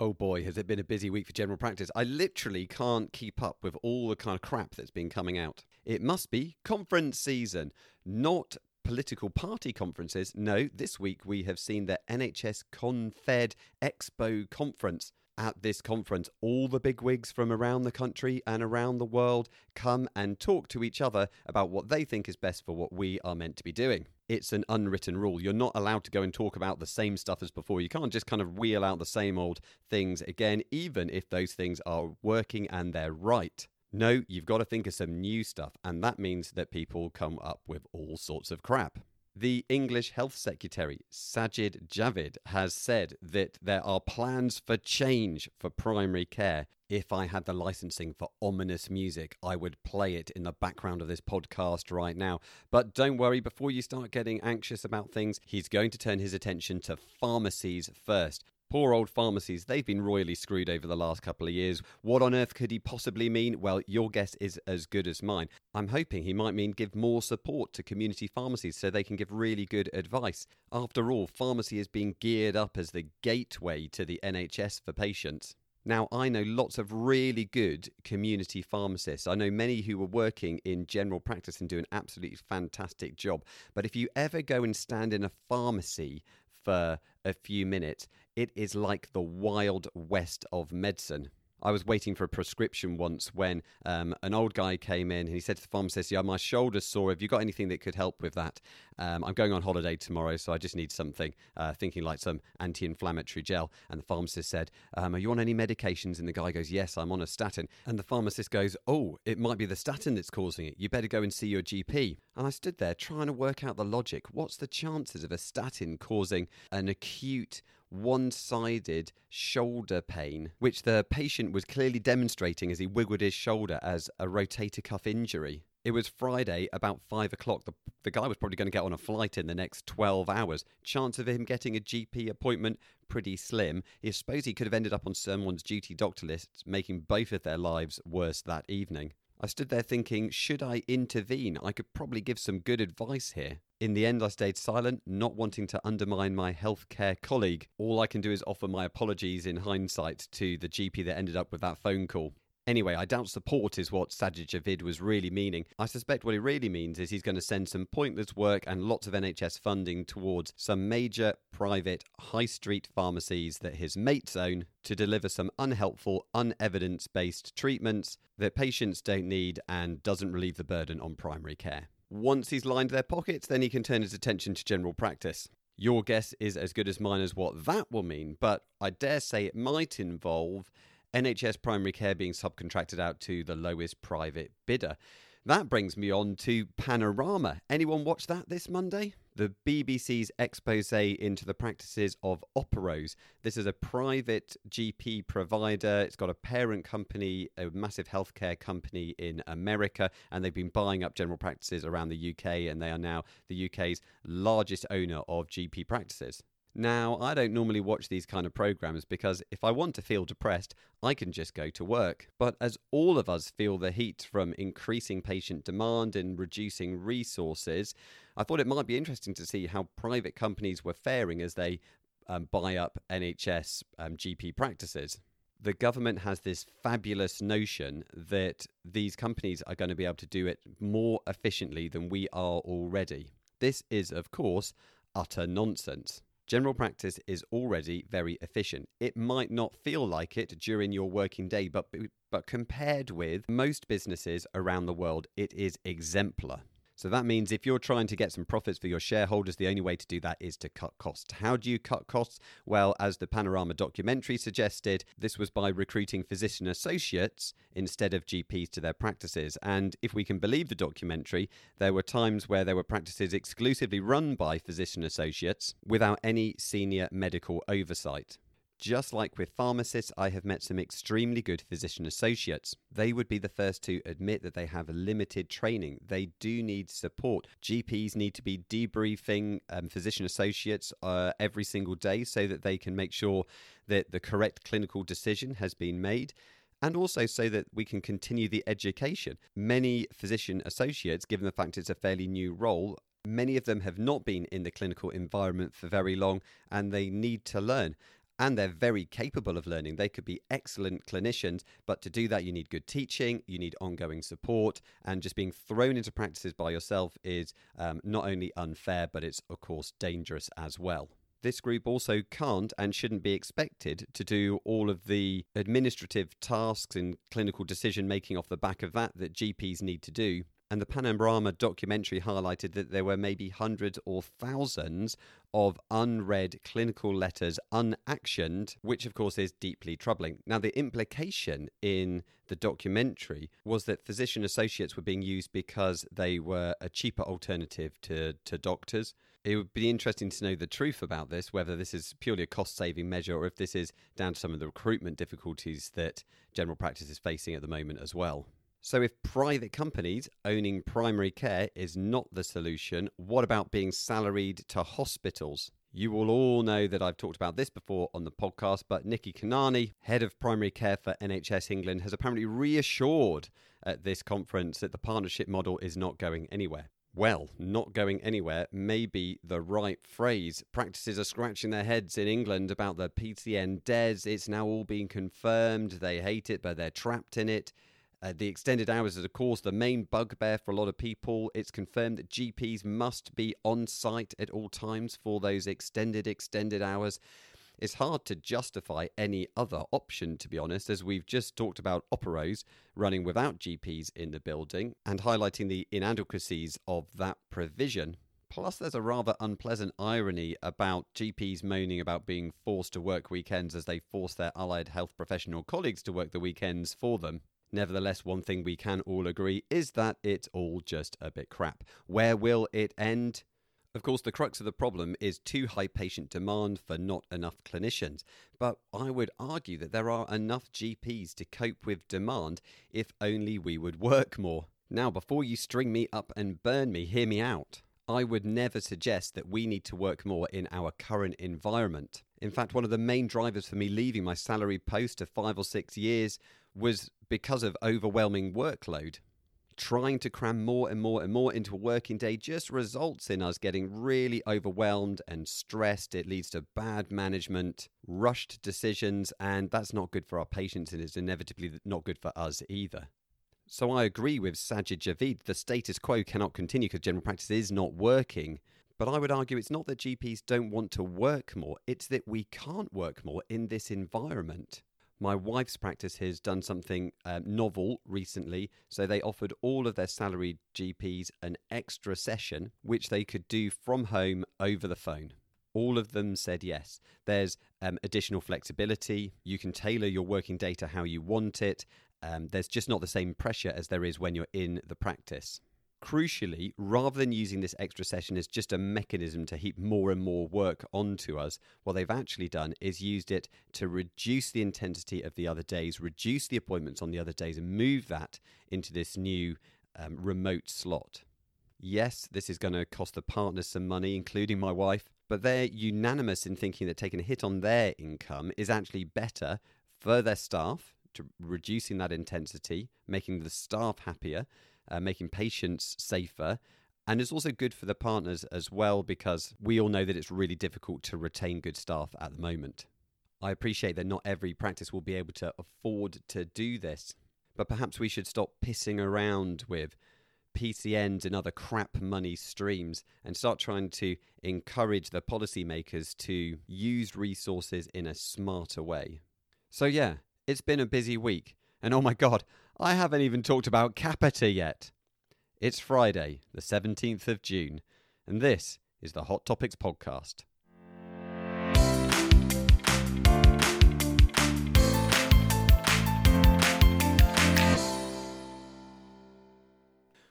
Oh boy, has it been a busy week for general practice. I literally can't keep up with all the kind of crap that's been coming out. It must be conference season, not political party conferences. No, this week we have seen the NHS Confed Expo conference. At this conference, all the big wigs from around the country and around the world come and talk to each other about what they think is best for what we are meant to be doing it's an unwritten rule. You're not allowed to go and talk about the same stuff as before. You can't just kind of wheel out the same old things again, even if those things are working and they're right. No, you've got to think of some new stuff, and that means that people come up with all sorts of crap. The English Health Secretary, Sajid Javid, has said that there are plans for change for primary care. If I had the licensing for ominous music, I would play it in the background of this podcast right now. But don't worry, before you start getting anxious about things, he's going to turn his attention to pharmacies first. Poor old pharmacies, they've been royally screwed over the last couple of years. What on earth could he possibly mean? Well, your guess is as good as mine. I'm hoping he might mean give more support to community pharmacies so they can give really good advice. After all, pharmacy is being geared up as the gateway to the NHS for patients. Now, I know lots of really good community pharmacists. I know many who are working in general practice and do an absolutely fantastic job. But if you ever go and stand in a pharmacy for a few minutes, it is like the wild west of medicine. I was waiting for a prescription once when um, an old guy came in and he said to the pharmacist, Yeah, my shoulder's sore. Have you got anything that could help with that? Um, I'm going on holiday tomorrow, so I just need something, uh, thinking like some anti inflammatory gel. And the pharmacist said, um, Are you on any medications? And the guy goes, Yes, I'm on a statin. And the pharmacist goes, Oh, it might be the statin that's causing it. You better go and see your GP. And I stood there trying to work out the logic. What's the chances of a statin causing an acute one sided shoulder pain, which the patient was clearly demonstrating as he wiggled his shoulder as a rotator cuff injury. It was Friday, about five o'clock. The, the guy was probably going to get on a flight in the next 12 hours. Chance of him getting a GP appointment, pretty slim. I suppose he could have ended up on someone's duty doctor list, making both of their lives worse that evening. I stood there thinking, should I intervene? I could probably give some good advice here. In the end, I stayed silent, not wanting to undermine my healthcare colleague. All I can do is offer my apologies in hindsight to the GP that ended up with that phone call. Anyway, I doubt support is what Sajid Javid was really meaning. I suspect what he really means is he's going to send some pointless work and lots of NHS funding towards some major private high street pharmacies that his mates own to deliver some unhelpful, unevidence based treatments that patients don't need and doesn't relieve the burden on primary care. Once he's lined their pockets, then he can turn his attention to general practice. Your guess is as good as mine as what that will mean, but I dare say it might involve NHS primary care being subcontracted out to the lowest private bidder. That brings me on to Panorama. Anyone watch that this Monday? The BBC's expose into the practices of Operose. This is a private GP provider. It's got a parent company, a massive healthcare company in America, and they've been buying up general practices around the UK, and they are now the UK's largest owner of GP practices. Now, I don't normally watch these kind of programs because if I want to feel depressed, I can just go to work. But as all of us feel the heat from increasing patient demand and reducing resources, I thought it might be interesting to see how private companies were faring as they um, buy up NHS um, GP practices. The government has this fabulous notion that these companies are going to be able to do it more efficiently than we are already. This is, of course, utter nonsense. General practice is already very efficient. It might not feel like it during your working day, but, but compared with most businesses around the world, it is exemplar. So that means if you're trying to get some profits for your shareholders, the only way to do that is to cut costs. How do you cut costs? Well, as the Panorama documentary suggested, this was by recruiting physician associates instead of GPs to their practices. And if we can believe the documentary, there were times where there were practices exclusively run by physician associates without any senior medical oversight. Just like with pharmacists, I have met some extremely good physician associates. They would be the first to admit that they have limited training. They do need support. GPs need to be debriefing um, physician associates uh, every single day so that they can make sure that the correct clinical decision has been made and also so that we can continue the education. Many physician associates, given the fact it's a fairly new role, many of them have not been in the clinical environment for very long and they need to learn. And they're very capable of learning. They could be excellent clinicians, but to do that, you need good teaching, you need ongoing support, and just being thrown into practices by yourself is um, not only unfair, but it's, of course, dangerous as well. This group also can't and shouldn't be expected to do all of the administrative tasks and clinical decision making off the back of that that GPs need to do. And the Panorama documentary highlighted that there were maybe hundreds or thousands of unread clinical letters unactioned, which of course is deeply troubling. Now, the implication in the documentary was that physician associates were being used because they were a cheaper alternative to, to doctors. It would be interesting to know the truth about this, whether this is purely a cost saving measure or if this is down to some of the recruitment difficulties that general practice is facing at the moment as well. So, if private companies owning primary care is not the solution, what about being salaried to hospitals? You will all know that I've talked about this before on the podcast, but Nikki Kanani, head of primary care for NHS England, has apparently reassured at this conference that the partnership model is not going anywhere. Well, not going anywhere may be the right phrase. Practices are scratching their heads in England about the PCN DES. It's now all being confirmed. They hate it, but they're trapped in it. Uh, the extended hours is, of course, the main bugbear for a lot of people. It's confirmed that GPs must be on site at all times for those extended, extended hours. It's hard to justify any other option, to be honest, as we've just talked about Operose running without GPs in the building and highlighting the inadequacies of that provision. Plus, there's a rather unpleasant irony about GPs moaning about being forced to work weekends as they force their allied health professional colleagues to work the weekends for them. Nevertheless, one thing we can all agree is that it's all just a bit crap. Where will it end? Of course, the crux of the problem is too high patient demand for not enough clinicians. But I would argue that there are enough GPs to cope with demand if only we would work more. Now, before you string me up and burn me, hear me out. I would never suggest that we need to work more in our current environment. In fact, one of the main drivers for me leaving my salary post of five or six years was because of overwhelming workload. Trying to cram more and more and more into a working day just results in us getting really overwhelmed and stressed. It leads to bad management, rushed decisions, and that's not good for our patients and is inevitably not good for us either. So I agree with Sajid Javid. The status quo cannot continue because general practice is not working. But I would argue it's not that GPs don't want to work more, it's that we can't work more in this environment. My wife's practice has done something um, novel recently. So they offered all of their salaried GPs an extra session, which they could do from home over the phone. All of them said yes. There's um, additional flexibility. You can tailor your working day to how you want it. Um, there's just not the same pressure as there is when you're in the practice. Crucially, rather than using this extra session as just a mechanism to heap more and more work onto us, what they've actually done is used it to reduce the intensity of the other days, reduce the appointments on the other days, and move that into this new um, remote slot. Yes, this is going to cost the partners some money, including my wife, but they're unanimous in thinking that taking a hit on their income is actually better for their staff, to reducing that intensity, making the staff happier, uh, making patients safer. And it's also good for the partners as well because we all know that it's really difficult to retain good staff at the moment. I appreciate that not every practice will be able to afford to do this, but perhaps we should stop pissing around with PCNs and other crap money streams and start trying to encourage the policymakers to use resources in a smarter way. So, yeah, it's been a busy week. And oh my god, I haven't even talked about Capita yet. It's Friday, the 17th of June, and this is the Hot Topics podcast.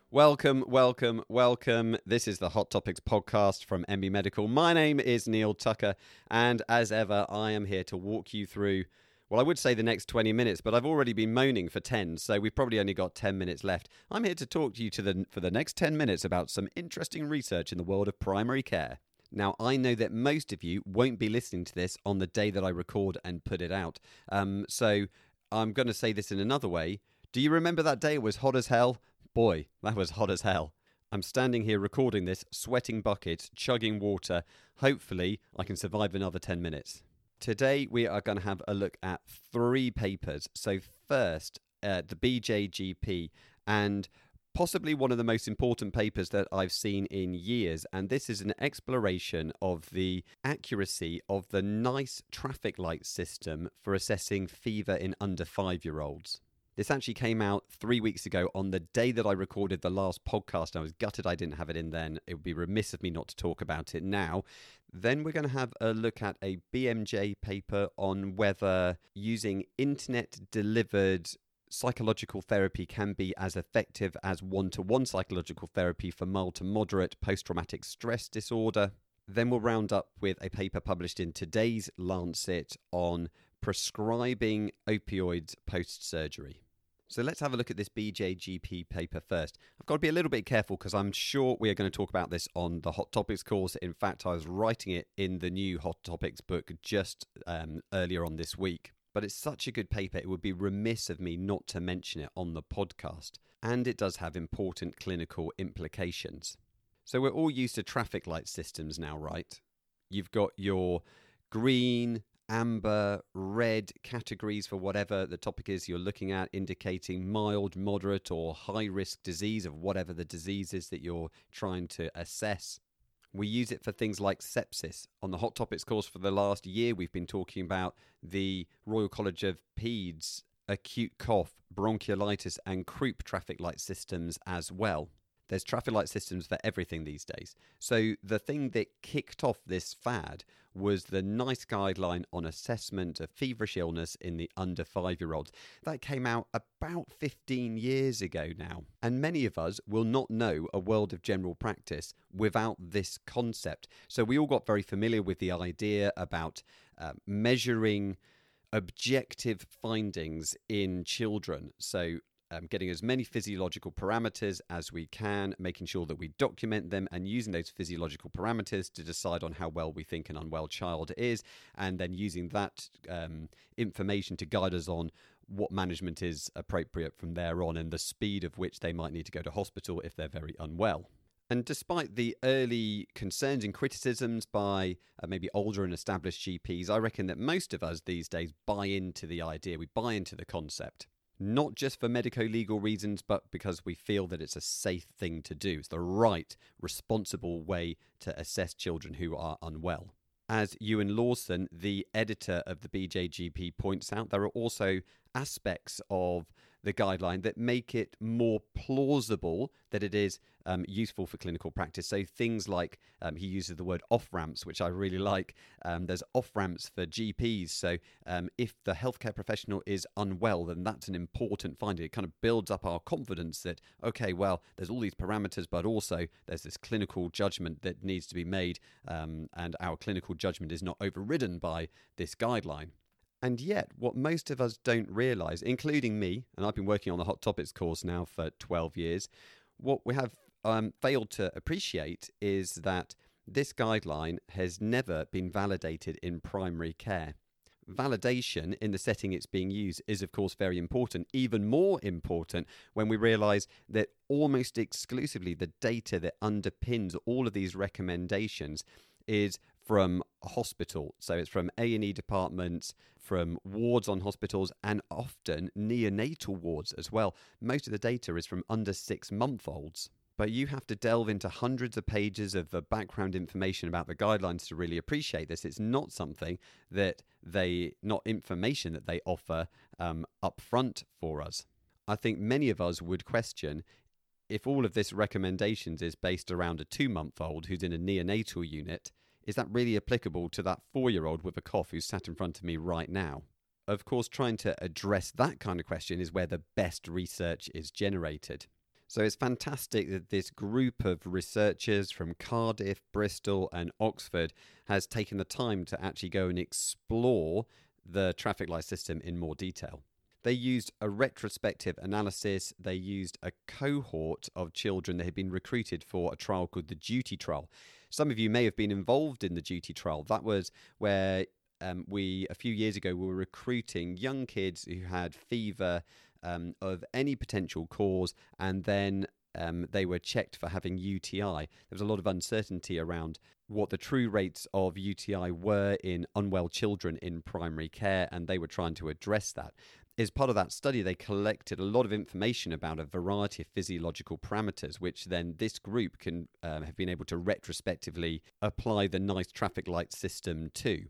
Welcome, welcome, welcome. This is the Hot Topics podcast from NB Medical. My name is Neil Tucker, and as ever, I am here to walk you through well, I would say the next 20 minutes, but I've already been moaning for 10, so we've probably only got 10 minutes left. I'm here to talk to you to the, for the next 10 minutes about some interesting research in the world of primary care. Now, I know that most of you won't be listening to this on the day that I record and put it out. Um, so I'm going to say this in another way. Do you remember that day it was hot as hell? Boy, that was hot as hell. I'm standing here recording this, sweating buckets, chugging water. Hopefully, I can survive another 10 minutes. Today, we are going to have a look at three papers. So, first, uh, the BJGP, and possibly one of the most important papers that I've seen in years. And this is an exploration of the accuracy of the NICE traffic light system for assessing fever in under five year olds. This actually came out three weeks ago on the day that I recorded the last podcast. I was gutted I didn't have it in then. It would be remiss of me not to talk about it now. Then we're going to have a look at a BMJ paper on whether using internet delivered psychological therapy can be as effective as one to one psychological therapy for mild to moderate post traumatic stress disorder. Then we'll round up with a paper published in today's Lancet on prescribing opioids post surgery. So let's have a look at this BJGP paper first. I've got to be a little bit careful because I'm sure we are going to talk about this on the Hot Topics course. In fact, I was writing it in the new Hot Topics book just um, earlier on this week. But it's such a good paper, it would be remiss of me not to mention it on the podcast. And it does have important clinical implications. So we're all used to traffic light systems now, right? You've got your green, amber, red categories for whatever the topic is you're looking at, indicating mild, moderate, or high risk disease of whatever the disease is that you're trying to assess. We use it for things like sepsis. On the Hot Topics course for the last year, we've been talking about the Royal College of Peds acute cough, bronchiolitis, and croup traffic light systems as well. There's traffic light systems for everything these days. So the thing that kicked off this fad was the NICE guideline on assessment of feverish illness in the under five year olds. That came out about 15 years ago now. And many of us will not know a world of general practice without this concept. So we all got very familiar with the idea about uh, measuring objective findings in children. So um, getting as many physiological parameters as we can, making sure that we document them and using those physiological parameters to decide on how well we think an unwell child is, and then using that um, information to guide us on what management is appropriate from there on and the speed of which they might need to go to hospital if they're very unwell. And despite the early concerns and criticisms by uh, maybe older and established GPs, I reckon that most of us these days buy into the idea, we buy into the concept not just for medico legal reasons, but because we feel that it's a safe thing to do. It's the right, responsible way to assess children who are unwell. As Euan Lawson, the editor of the BJGP, points out, there are also aspects of the guideline that make it more plausible that it is um, useful for clinical practice. So things like um, he uses the word off ramps, which I really like. Um, there's off ramps for GPs. So um, if the healthcare professional is unwell, then that's an important finding. It kind of builds up our confidence that, okay, well, there's all these parameters, but also there's this clinical judgment that needs to be made, um, and our clinical judgment is not overridden by this guideline. And yet, what most of us don't realize, including me, and I've been working on the Hot Topics course now for 12 years, what we have um, failed to appreciate is that this guideline has never been validated in primary care. Validation in the setting it's being used is, of course, very important. Even more important when we realize that almost exclusively the data that underpins all of these recommendations is from hospital. So it's from A&E departments, from wards on hospitals, and often neonatal wards as well. Most of the data is from under six month olds. But you have to delve into hundreds of pages of the background information about the guidelines to really appreciate this. It's not something that they, not information that they offer um, up front for us. I think many of us would question if all of this recommendations is based around a two month old who's in a neonatal unit is that really applicable to that four year old with a cough who's sat in front of me right now? Of course, trying to address that kind of question is where the best research is generated. So it's fantastic that this group of researchers from Cardiff, Bristol, and Oxford has taken the time to actually go and explore the traffic light system in more detail. They used a retrospective analysis. They used a cohort of children that had been recruited for a trial called the Duty Trial. Some of you may have been involved in the duty trial. That was where um, we, a few years ago, we were recruiting young kids who had fever um, of any potential cause, and then um, they were checked for having UTI, there was a lot of uncertainty around what the true rates of UTI were in unwell children in primary care, and they were trying to address that. As part of that study, they collected a lot of information about a variety of physiological parameters, which then this group can um, have been able to retrospectively apply the NICE traffic light system to.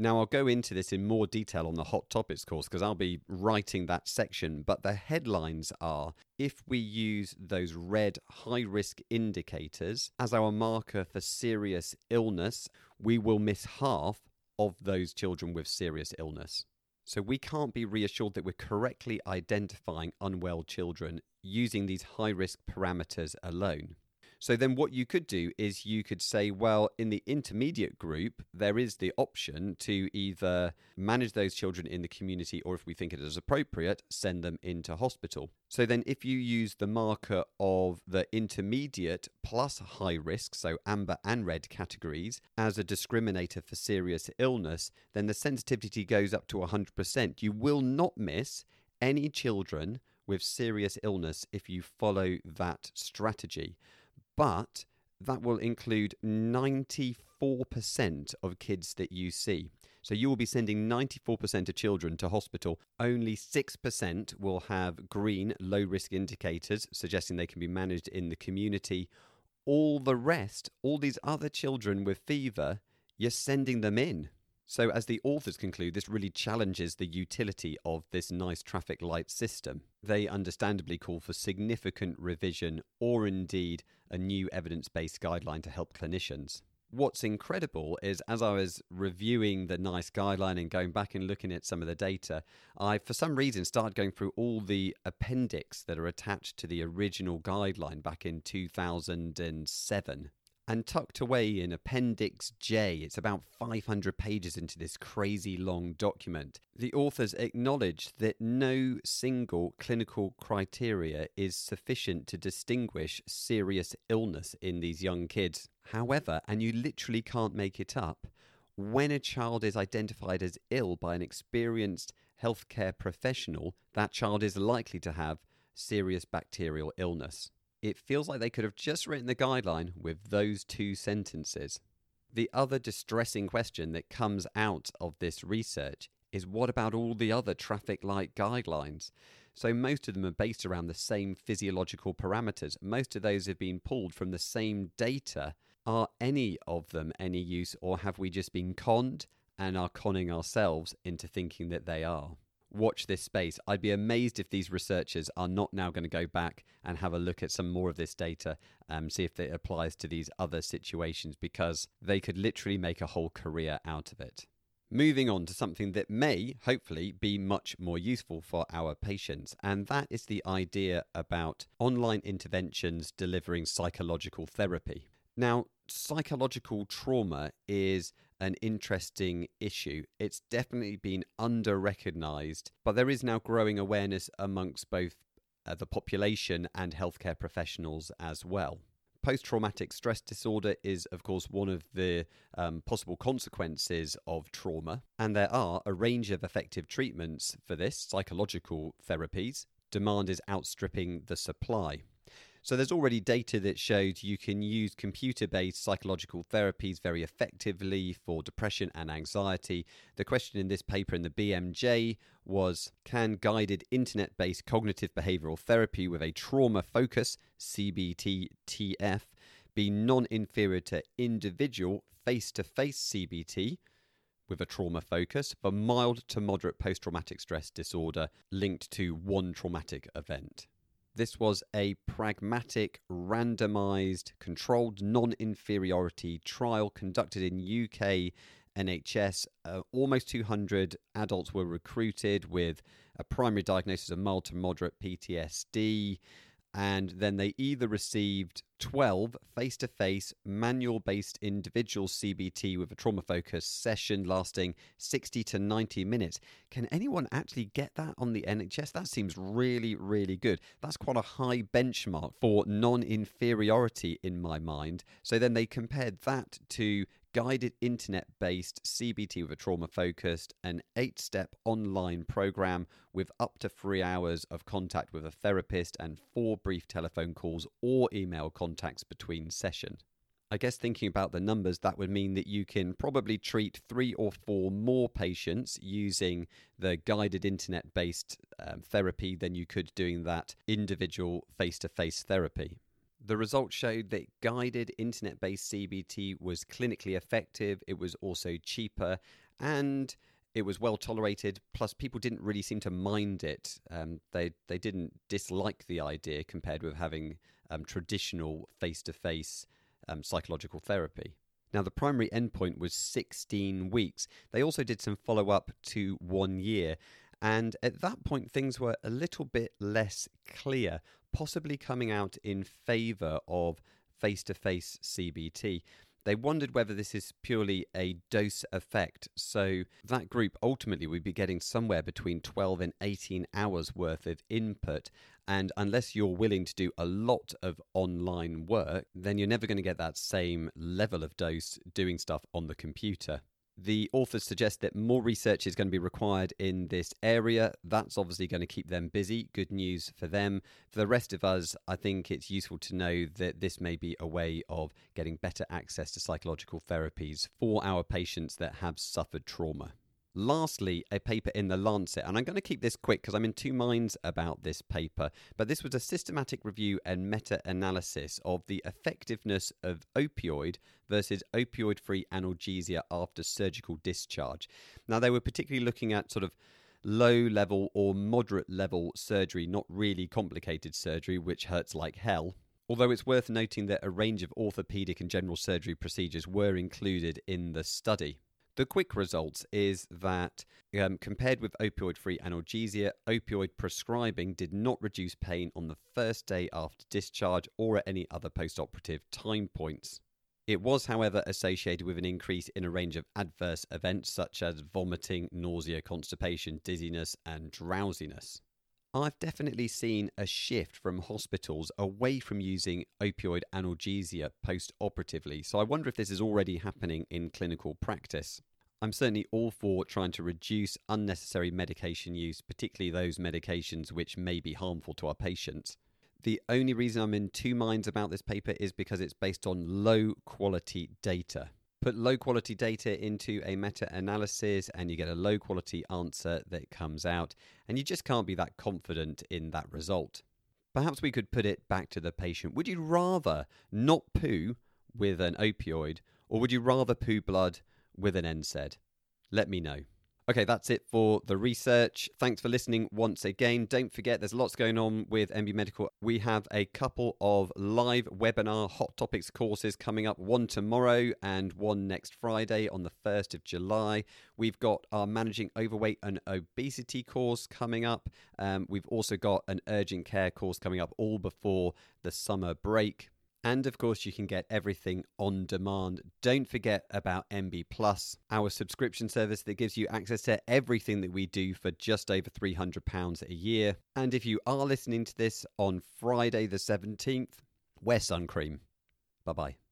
Now, I'll go into this in more detail on the Hot Topics course because I'll be writing that section. But the headlines are if we use those red high risk indicators as our marker for serious illness, we will miss half of those children with serious illness. So we can't be reassured that we're correctly identifying unwell children using these high risk parameters alone. So then what you could do is you could say, well, in the intermediate group, there is the option to either manage those children in the community or if we think it is appropriate, send them into hospital. So then if you use the marker of the intermediate plus high risk, so amber and red categories, as a discriminator for serious illness, then the sensitivity goes up to 100%. You will not miss any children with serious illness if you follow that strategy but that will include 94% of kids that you see. So you will be sending 94% of children to hospital. Only 6% will have green low risk indicators, suggesting they can be managed in the community. All the rest, all these other children with fever, you're sending them in. So, as the authors conclude, this really challenges the utility of this NICE traffic light system. They understandably call for significant revision or indeed a new evidence based guideline to help clinicians. What's incredible is as I was reviewing the NICE guideline and going back and looking at some of the data, I, for some reason, started going through all the appendix that are attached to the original guideline back in 2007 and tucked away in Appendix J. It's about 500 pages into this crazy long document. The authors acknowledge that no single clinical criteria is sufficient to distinguish serious illness in these young kids. However, and you literally can't make it up, when a child is identified as ill by an experienced healthcare professional, that child is likely to have serious bacterial illness. It feels like they could have just written the guideline with those two sentences. The other distressing question that comes out of this research is what about all the other traffic light guidelines? So, most of them are based around the same physiological parameters. Most of those have been pulled from the same data. Are any of them any use, or have we just been conned and are conning ourselves into thinking that they are? Watch this space. I'd be amazed if these researchers are not now going to go back and have a look at some more of this data and um, see if it applies to these other situations because they could literally make a whole career out of it. Moving on to something that may, hopefully, be much more useful for our patients, and that is the idea about online interventions delivering psychological therapy. Now, psychological trauma is an interesting issue. It's definitely been under recognized, but there is now growing awareness amongst both uh, the population and healthcare professionals as well. Post traumatic stress disorder is, of course, one of the um, possible consequences of trauma, and there are a range of effective treatments for this, psychological therapies. Demand is outstripping the supply. So there's already data that showed you can use computer-based psychological therapies very effectively for depression and anxiety. The question in this paper in the BMJ was can guided internet-based cognitive behavioral therapy with a trauma focus, CBT-TF, be non-inferior to individual face-to-face CBT? with a trauma focus for mild to moderate post traumatic stress disorder linked to one traumatic event. This was a pragmatic, randomized, controlled non inferiority trial conducted in UK NHS. Uh, almost 200 adults were recruited with a primary diagnosis of mild to moderate PTSD and then they either received 12 face to face, manual based individual CBT with a trauma focused session lasting 60 to 90 minutes. Can anyone actually get that on the NHS? That seems really, really good. That's quite a high benchmark for non inferiority in my mind. So then they compared that to guided internet based CBT with a trauma focused, an eight step online program with up to three hours of contact with a therapist and four brief telephone calls or email contacts between sessions. I guess thinking about the numbers, that would mean that you can probably treat three or four more patients using the guided internet based um, therapy than you could doing that individual face to face therapy. The results showed that guided internet based CBT was clinically effective, it was also cheaper, and it was well tolerated. Plus, people didn't really seem to mind it. Um, they, they didn't dislike the idea compared with having um, traditional face to face psychological therapy. Now, the primary endpoint was 16 weeks. They also did some follow up to one year. And at that point, things were a little bit less clear, possibly coming out in favour of face to face CBT. They wondered whether this is purely a dose effect. So, that group ultimately would be getting somewhere between 12 and 18 hours worth of input. And unless you're willing to do a lot of online work, then you're never going to get that same level of dose doing stuff on the computer. The authors suggest that more research is going to be required in this area. That's obviously going to keep them busy. Good news for them. For the rest of us, I think it's useful to know that this may be a way of getting better access to psychological therapies for our patients that have suffered trauma. Lastly, a paper in the Lancet, and I'm going to keep this quick because I'm in two minds about this paper, but this was a systematic review and meta analysis of the effectiveness of opioid versus opioid free analgesia after surgical discharge. Now, they were particularly looking at sort of low level or moderate level surgery, not really complicated surgery, which hurts like hell. Although it's worth noting that a range of orthopedic and general surgery procedures were included in the study. The quick results is that um, compared with opioid free analgesia, opioid prescribing did not reduce pain on the first day after discharge or at any other post operative time points. It was, however, associated with an increase in a range of adverse events such as vomiting, nausea, constipation, dizziness, and drowsiness. I've definitely seen a shift from hospitals away from using opioid analgesia post operatively, so I wonder if this is already happening in clinical practice. I'm certainly all for trying to reduce unnecessary medication use, particularly those medications which may be harmful to our patients. The only reason I'm in two minds about this paper is because it's based on low quality data. Put low quality data into a meta analysis and you get a low quality answer that comes out, and you just can't be that confident in that result. Perhaps we could put it back to the patient. Would you rather not poo with an opioid, or would you rather poo blood with an NSAID, Let me know. Okay, that's it for the research. Thanks for listening once again. Don't forget, there's lots going on with NB Medical. We have a couple of live webinar hot topics courses coming up one tomorrow and one next Friday on the 1st of July. We've got our Managing Overweight and Obesity course coming up. Um, we've also got an urgent care course coming up all before the summer break. And of course, you can get everything on demand. Don't forget about NB Plus, our subscription service that gives you access to everything that we do for just over £300 a year. And if you are listening to this on Friday the 17th, wear sun cream. Bye bye.